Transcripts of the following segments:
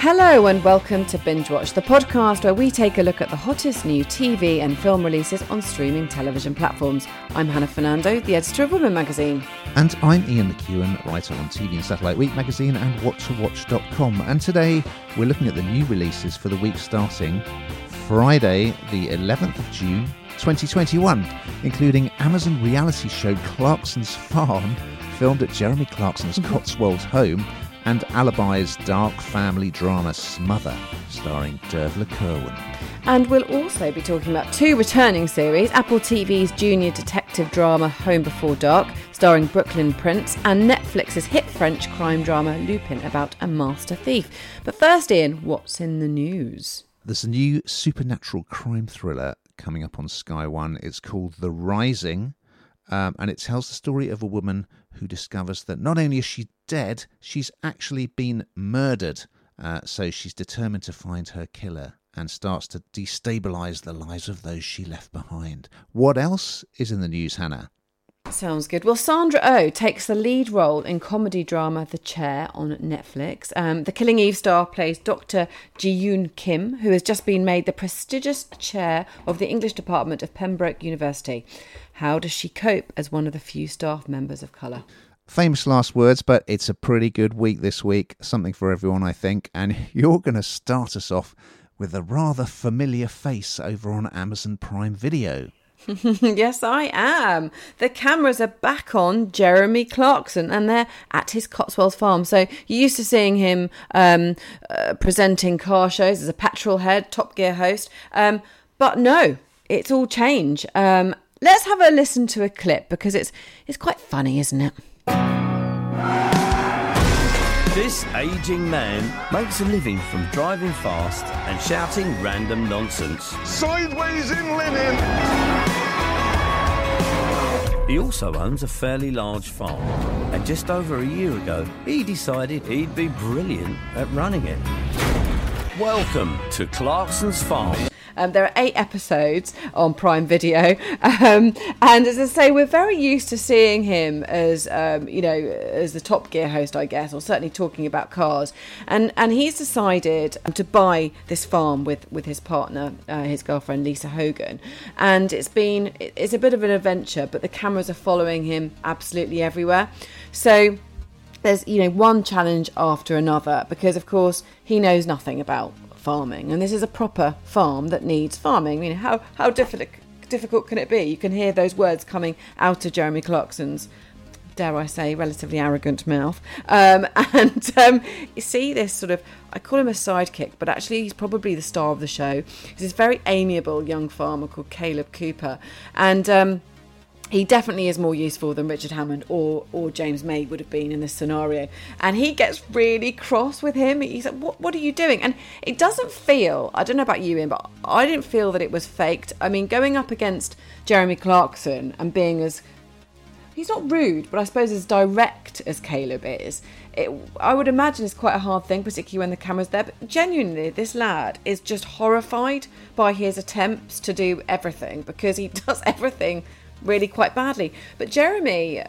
Hello and welcome to Binge Watch, the podcast where we take a look at the hottest new TV and film releases on streaming television platforms. I'm Hannah Fernando, the editor of Women magazine. And I'm Ian McEwan, writer on TV and Satellite Week magazine and WhatToWatch.com. And today we're looking at the new releases for the week starting Friday, the 11th of June 2021, including Amazon reality show Clarkson's Farm, filmed at Jeremy Clarkson's Cotswolds home and Alibi's dark family drama Smother, starring Dervla Kirwan. And we'll also be talking about two returning series Apple TV's junior detective drama Home Before Dark, starring Brooklyn Prince, and Netflix's hit French crime drama Lupin about a master thief. But first, Ian, what's in the news? There's a new supernatural crime thriller coming up on Sky One. It's called The Rising, um, and it tells the story of a woman who discovers that not only is she dead, she's actually been murdered. Uh, so she's determined to find her killer and starts to destabilize the lives of those she left behind. What else is in the news, Hannah? Sounds good. Well, Sandra O oh takes the lead role in comedy drama The Chair on Netflix. Um, the Killing Eve star plays Dr. Ji-yoon Kim, who has just been made the prestigious chair of the English department of Pembroke University. How does she cope as one of the few staff members of colour? Famous last words, but it's a pretty good week this week. Something for everyone, I think. And you're going to start us off with a rather familiar face over on Amazon Prime Video. yes, I am. The cameras are back on Jeremy Clarkson and they're at his Cotswolds farm. So you're used to seeing him um, uh, presenting car shows as a petrol head, Top Gear host. Um, but no, it's all change. Um, let's have a listen to a clip because it's it's quite funny, isn't it? This aging man makes a living from driving fast and shouting random nonsense. Sideways in linen! He also owns a fairly large farm, and just over a year ago, he decided he'd be brilliant at running it. Welcome to Clarkson's Farm. Um, there are eight episodes on Prime Video, um, and as I say, we're very used to seeing him as um, you know as the Top Gear host, I guess, or certainly talking about cars. And and he's decided to buy this farm with with his partner, uh, his girlfriend Lisa Hogan, and it's been it's a bit of an adventure, but the cameras are following him absolutely everywhere. So there's you know one challenge after another because of course he knows nothing about farming, and this is a proper farm that needs farming. I mean, how how difficult difficult can it be? You can hear those words coming out of Jeremy Clarkson's dare I say, relatively arrogant mouth. Um, and um, you see this sort of, I call him a sidekick, but actually he's probably the star of the show. He's this very amiable young farmer called Caleb Cooper. And um, he definitely is more useful than Richard Hammond or or James May would have been in this scenario. And he gets really cross with him. He's like, "What what are you doing?" And it doesn't feel. I don't know about you, Ian, but I didn't feel that it was faked. I mean, going up against Jeremy Clarkson and being as he's not rude, but I suppose as direct as Caleb is, it, I would imagine it's quite a hard thing, particularly when the camera's there. But genuinely, this lad is just horrified by his attempts to do everything because he does everything really quite badly. But Jeremy,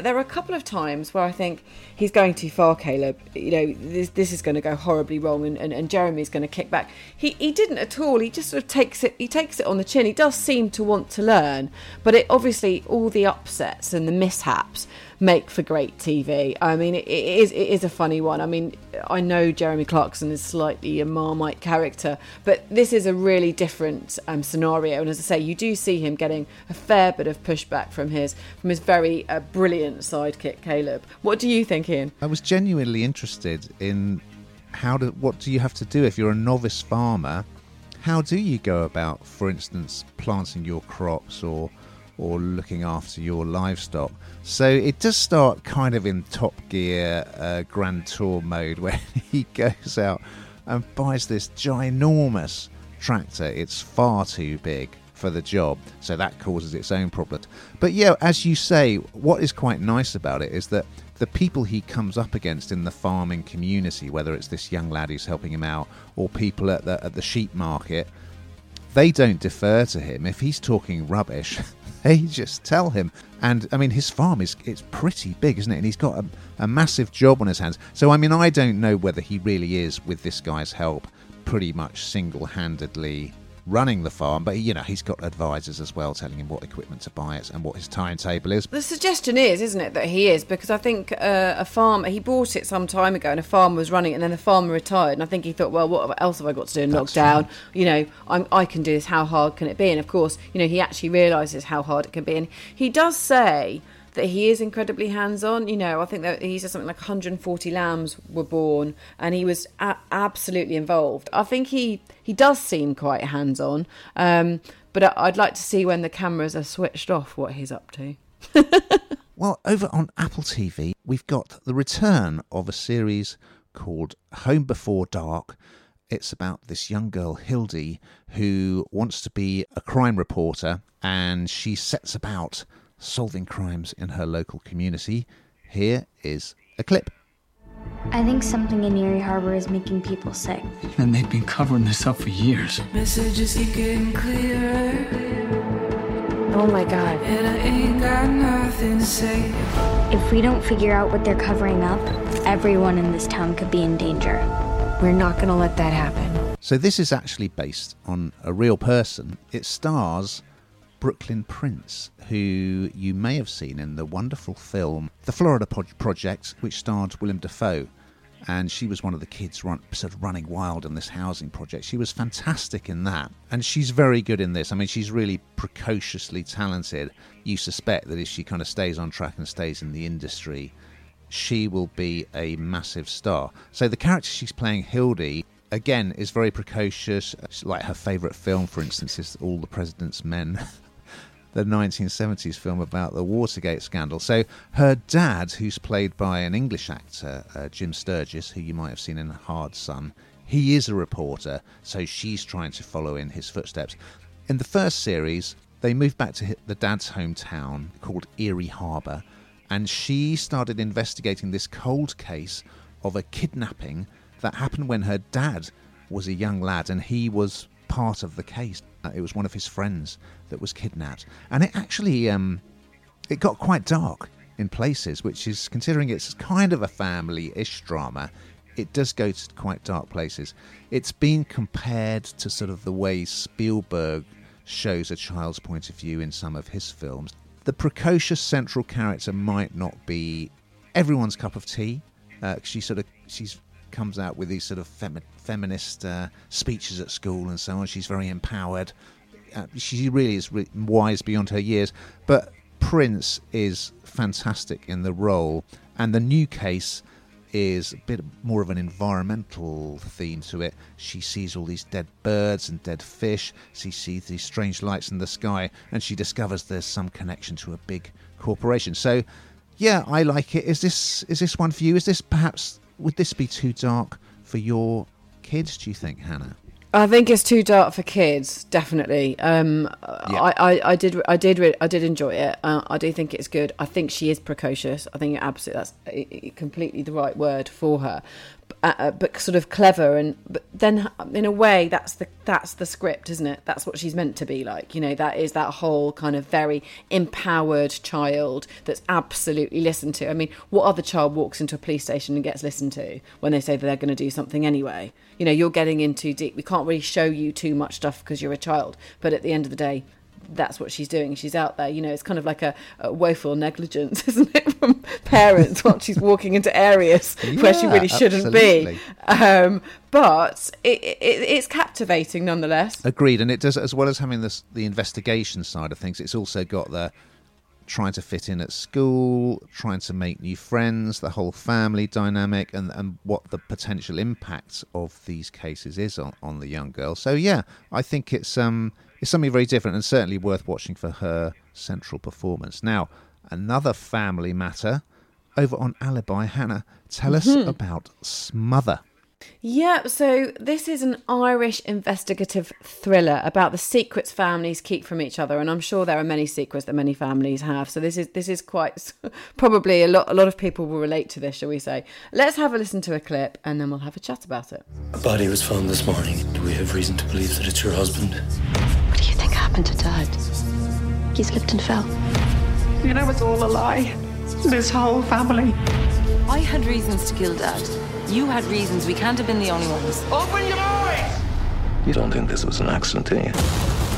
there are a couple of times where I think he's going too far, Caleb. You know, this this is going to go horribly wrong, and, and, and Jeremy's going to kick back. He he didn't at all. He just sort of takes it. He takes it on the chin. He does seem to want to learn, but it obviously all the upsets and the mishaps make for great TV. I mean, it, it is it is a funny one. I mean, I know Jeremy Clarkson is slightly a Marmite character, but this is a really different um, scenario. And as I say, you do see him getting a fair bit of pushback from his from his very uh, brilliant sidekick Caleb. What do you think, Ian? I was genuinely interested in how do what do you have to do if you're a novice farmer? How do you go about, for instance, planting your crops or or looking after your livestock. So it does start kind of in Top Gear uh, Grand Tour mode where he goes out and buys this ginormous tractor. It's far too big for the job, so that causes its own problem. But yeah, as you say, what is quite nice about it is that the people he comes up against in the farming community, whether it's this young lad who's helping him out or people at the at the sheep market, they don't defer to him. If he's talking rubbish, contagious. Tell him. And I mean, his farm is it's pretty big, isn't it? And he's got a, a massive job on his hands. So I mean, I don't know whether he really is, with this guy's help, pretty much single-handedly running the farm, but you know he's got advisors as well telling him what equipment to buy it and what his timetable is. The suggestion is, isn't it, that he is because I think uh, a farmer he bought it some time ago and a farmer was running it, and then the farmer retired, and I think he thought, well, what else have I got to do in That's lockdown? Right. You know, I'm, I can do this. How hard can it be? And of course, you know, he actually realizes how hard it can be, and he does say that he is incredibly hands-on. You know, I think that he said something like 140 lambs were born, and he was a- absolutely involved. I think he he does seem quite hands-on, um, but I'd like to see when the cameras are switched off what he's up to. well, over on Apple TV, we've got the return of a series called Home Before Dark. It's about this young girl, Hildy, who wants to be a crime reporter and she sets about solving crimes in her local community. Here is a clip. I think something in Erie Harbor is making people sick. And they've been covering this up for years. Messages keep getting clearer. Oh my god. And I ain't got nothing to say. If we don't figure out what they're covering up, everyone in this town could be in danger. We're not going to let that happen. So, this is actually based on a real person. It stars Brooklyn Prince, who you may have seen in the wonderful film The Florida Project, which starred Willem Dafoe. And she was one of the kids run, sort of running wild in this housing project. She was fantastic in that. And she's very good in this. I mean, she's really precociously talented. You suspect that if she kind of stays on track and stays in the industry, she will be a massive star. So the character she's playing, Hildy, again, is very precocious. Like her favourite film, for instance, is All the President's Men. the 1970s film about the Watergate scandal. So her dad, who's played by an English actor, uh, Jim Sturgess, who you might have seen in Hard Sun, he is a reporter, so she's trying to follow in his footsteps. In the first series, they moved back to the dad's hometown called Erie Harbor, and she started investigating this cold case of a kidnapping that happened when her dad was a young lad and he was part of the case. Uh, it was one of his friends that was kidnapped, and it actually um, it got quite dark in places, which is considering it's kind of a family-ish drama. It does go to quite dark places. It's been compared to sort of the way Spielberg shows a child's point of view in some of his films. The precocious central character might not be everyone's cup of tea. Uh, she sort of she's comes out with these sort of femi- feminist uh, speeches at school and so on. She's very empowered. Uh, she really is re- wise beyond her years. But Prince is fantastic in the role, and the new case is a bit more of an environmental theme to it. She sees all these dead birds and dead fish. She sees these strange lights in the sky, and she discovers there's some connection to a big corporation. So, yeah, I like it. Is this is this one for you? Is this perhaps would this be too dark for your kids? Do you think, Hannah? I think it's too dark for kids. Definitely. Um, yeah. I, I, I, did. I did. I did enjoy it. Uh, I do think it's good. I think she is precocious. I think absolutely that's completely the right word for her. Uh, uh, but sort of clever and but then in a way that's the that's the script isn't it? That's what she's meant to be like you know that is that whole kind of very empowered child that's absolutely listened to. I mean what other child walks into a police station and gets listened to when they say that they're going to do something anyway? You know you're getting in too deep we can't really show you too much stuff because you're a child but at the end of the day that's what she's doing. She's out there. You know, it's kind of like a, a woeful negligence, isn't it, from parents while she's walking into areas yeah, where she really shouldn't absolutely. be. Um, but it, it, it's captivating nonetheless. Agreed, and it does as well as having this the investigation side of things. It's also got the trying to fit in at school, trying to make new friends, the whole family dynamic, and, and what the potential impact of these cases is on, on the young girl. So yeah, I think it's um is something very different and certainly worth watching for her central performance. Now, another family matter over on Alibi. Hannah, tell mm-hmm. us about Smother. Yeah, so this is an Irish investigative thriller about the secrets families keep from each other, and I'm sure there are many secrets that many families have. So this is this is quite probably a lot a lot of people will relate to this, shall we say? Let's have a listen to a clip, and then we'll have a chat about it. A body was found this morning. Do we have reason to believe that it's your husband? What do you think happened to Dad? He slipped and fell. You know, it's all a lie. This whole family. I had reasons to kill Dad. You had reasons. We can't have been the only ones. Open your eyes! You don't think this was an accident, do you?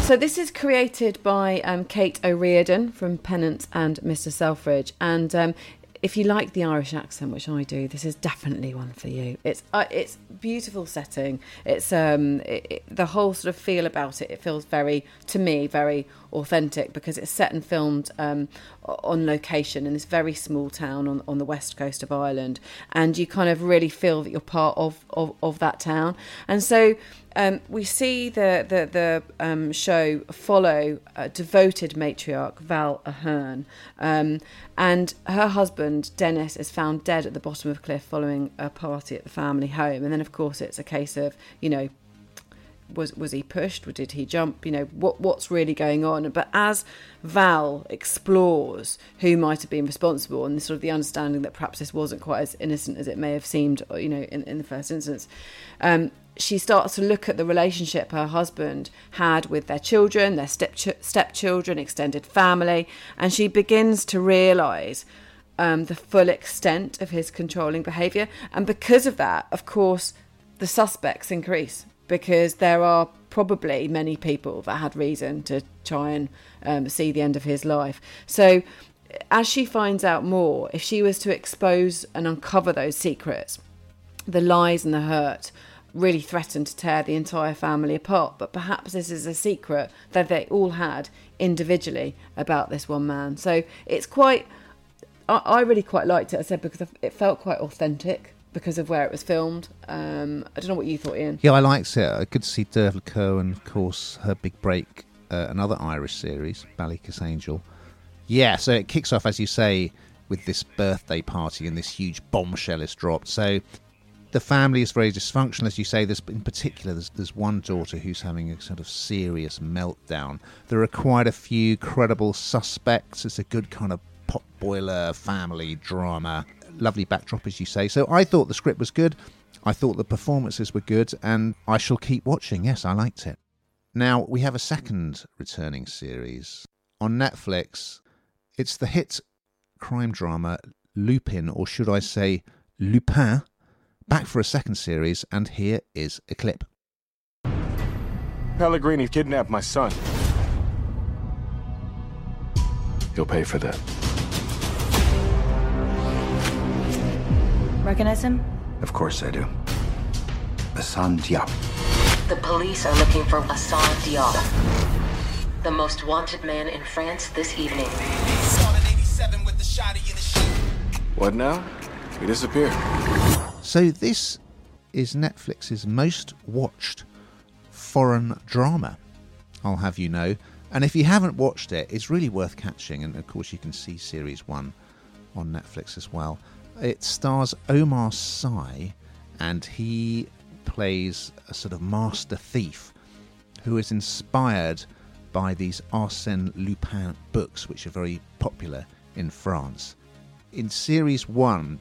So this is created by um, Kate O'Riordan from Pennant and Mr. Selfridge, and um, if you like the Irish accent, which I do, this is definitely one for you. It's uh, it's beautiful setting. It's um it, it, the whole sort of feel about it. It feels very to me very authentic because it's set and filmed um, on location in this very small town on, on the west coast of Ireland, and you kind of really feel that you're part of of, of that town. And so um, we see the the the um, show follow a devoted matriarch Val Ahern, um, and her husband Dennis is found dead at the bottom of a cliff following a party at the family home. And then, of course, it's a case of you know was was he pushed? Or did he jump? You know what what's really going on? But as val explores who might have been responsible and sort of the understanding that perhaps this wasn't quite as innocent as it may have seemed you know in, in the first instance um, she starts to look at the relationship her husband had with their children their step stepchildren extended family and she begins to realize um, the full extent of his controlling behavior. And because of that of course the suspects increase because there are probably many people that had reason to try and um, see the end of his life. So, as she finds out more, if she was to expose and uncover those secrets, the lies and the hurt really threatened to tear the entire family apart. But perhaps this is a secret that they all had individually about this one man. So it's quite. I, I really quite liked it. I said because it felt quite authentic because of where it was filmed. Um, I don't know what you thought, Ian. Yeah, I liked it. I could see Dervla Kirwan, of course, her big break, uh, another Irish series, Ballykissangel. Yeah, so it kicks off, as you say, with this birthday party and this huge bombshell is dropped. So the family is very dysfunctional, as you say. There's, in particular, there's, there's one daughter who's having a sort of serious meltdown. There are quite a few credible suspects. It's a good kind of potboiler family drama lovely backdrop, as you say. So I thought the script was good. I thought the performances were good, and I shall keep watching. Yes, I liked it. Now, we have a second returning series on Netflix. It's the hit crime drama Lupin, or should I say Lupin, back for a second series, and here is a clip. Pellegrini kidnapped my son. He'll pay for that. Recognize him? Of course I do. Hassan Diop. The police are looking for Hassan Diop, the most wanted man in France this evening. What now? He disappeared. So this is Netflix's most watched foreign drama. I'll have you know. And if you haven't watched it, it's really worth catching. And of course, you can see series one on Netflix as well. It stars Omar Sy, and he plays a sort of master thief who is inspired by these Arsène Lupin books, which are very popular in France. In series one,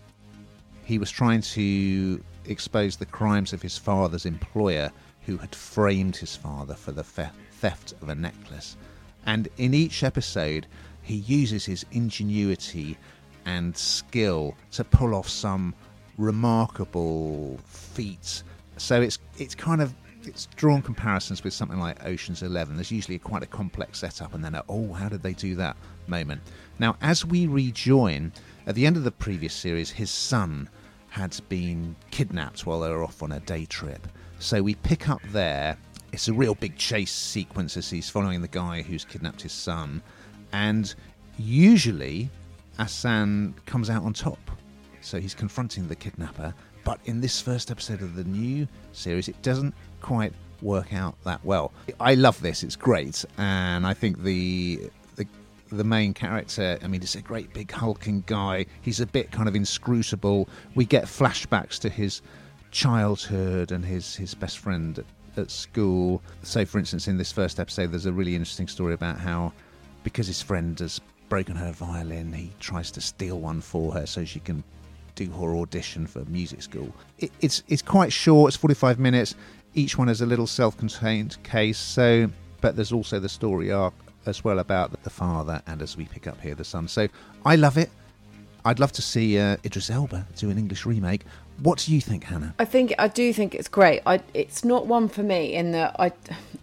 he was trying to expose the crimes of his father's employer, who had framed his father for the theft of a necklace. And in each episode, he uses his ingenuity and skill to pull off some remarkable feats. So it's it's kind of it's drawn comparisons with something like Ocean's Eleven. There's usually quite a complex setup, and then a, oh, how did they do that moment? Now, as we rejoin at the end of the previous series, his son had been kidnapped while they were off on a day trip. So we pick up there. It's a real big chase sequence as he's following the guy who's kidnapped his son, and usually Hassan comes out on top. So he's confronting the kidnapper. But in this first episode of the new series, it doesn't quite work out that well. I love this; it's great, and I think the the the main character. I mean, it's a great big hulking guy. He's a bit kind of inscrutable. We get flashbacks to his childhood and his his best friend at, at school. So, for instance, in this first episode, there's a really interesting story about how because his friend has broken her violin. He tries to steal one for her so she can do her audition for music school. It, it's it's quite short. It's 45 minutes. Each one is a little self-contained case. So, but there's also the story arc as well about the father and as we pick up here the son. So I love it. I'd love to see uh, Idris Elba do an English remake. What do you think, Hannah? I think I do think it's great. I it's not one for me in that I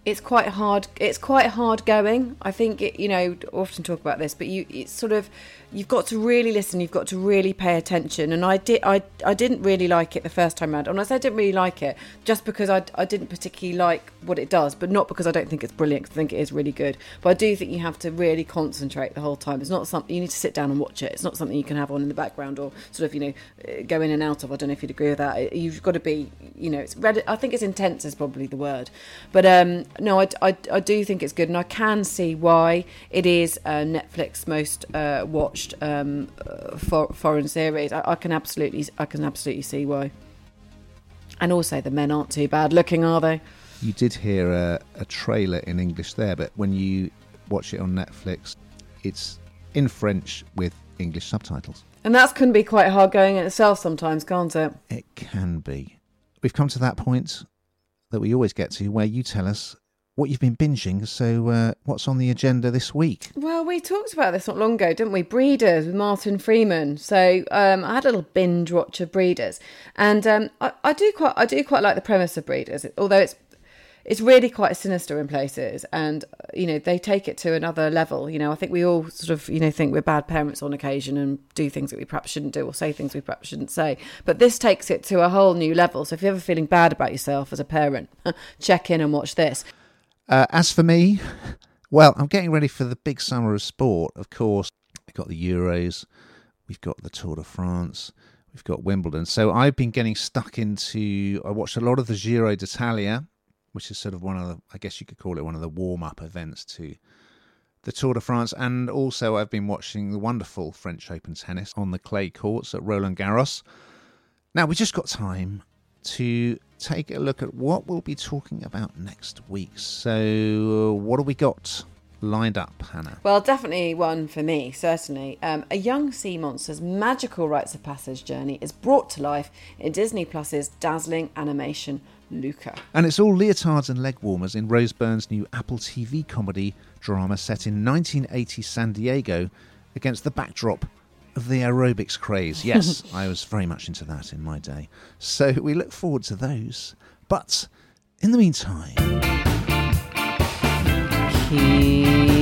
it's quite hard it's quite hard going. I think it, you know often talk about this, but you it's sort of you've got to really listen. You've got to really pay attention. And I did I I didn't really like it the first time round. And I say I didn't really like it just because I I didn't particularly like what it does, but not because I don't think it's brilliant. I think it is really good. But I do think you have to really concentrate the whole time. It's not something you need to sit down and watch it. It's not something you can have on in the background or sort of you know go in and out of. I don't know if you'd agree with that. You've got to be, you know, it's. I think it's intense is probably the word, but um, no, I, I, I do think it's good, and I can see why it is uh, Netflix most uh, watched um, uh, for, foreign series. I, I can absolutely, I can absolutely see why. And also, the men aren't too bad looking, are they? You did hear a, a trailer in English there, but when you watch it on Netflix, it's in French with English subtitles. And that can be quite hard going in itself sometimes, can't it? It can be. We've come to that point that we always get to where you tell us what you've been binging. So, uh, what's on the agenda this week? Well, we talked about this not long ago, didn't we? Breeders with Martin Freeman. So, um, I had a little binge watch of Breeders, and um, I, I, do quite, I do quite like the premise of Breeders, although it's it's really quite sinister in places and you know they take it to another level you know i think we all sort of you know think we're bad parents on occasion and do things that we perhaps shouldn't do or say things we perhaps shouldn't say but this takes it to a whole new level so if you're ever feeling bad about yourself as a parent check in and watch this uh, as for me well i'm getting ready for the big summer of sport of course we've got the euros we've got the tour de france we've got wimbledon so i've been getting stuck into i watched a lot of the giro d'italia which is sort of one of the, I guess you could call it one of the warm up events to the Tour de France. And also, I've been watching the wonderful French Open tennis on the clay courts at Roland Garros. Now, we just got time to take a look at what we'll be talking about next week. So, what have we got? lined up, Hannah? Well, definitely one for me, certainly. Um, a young sea monster's magical rites of passage journey is brought to life in Disney Plus's dazzling animation Luca. And it's all leotards and leg warmers in Rose Byrne's new Apple TV comedy drama set in 1980 San Diego against the backdrop the aerobics craze. Yes, I was very much into that in my day. So we look forward to those. But in the meantime. Keep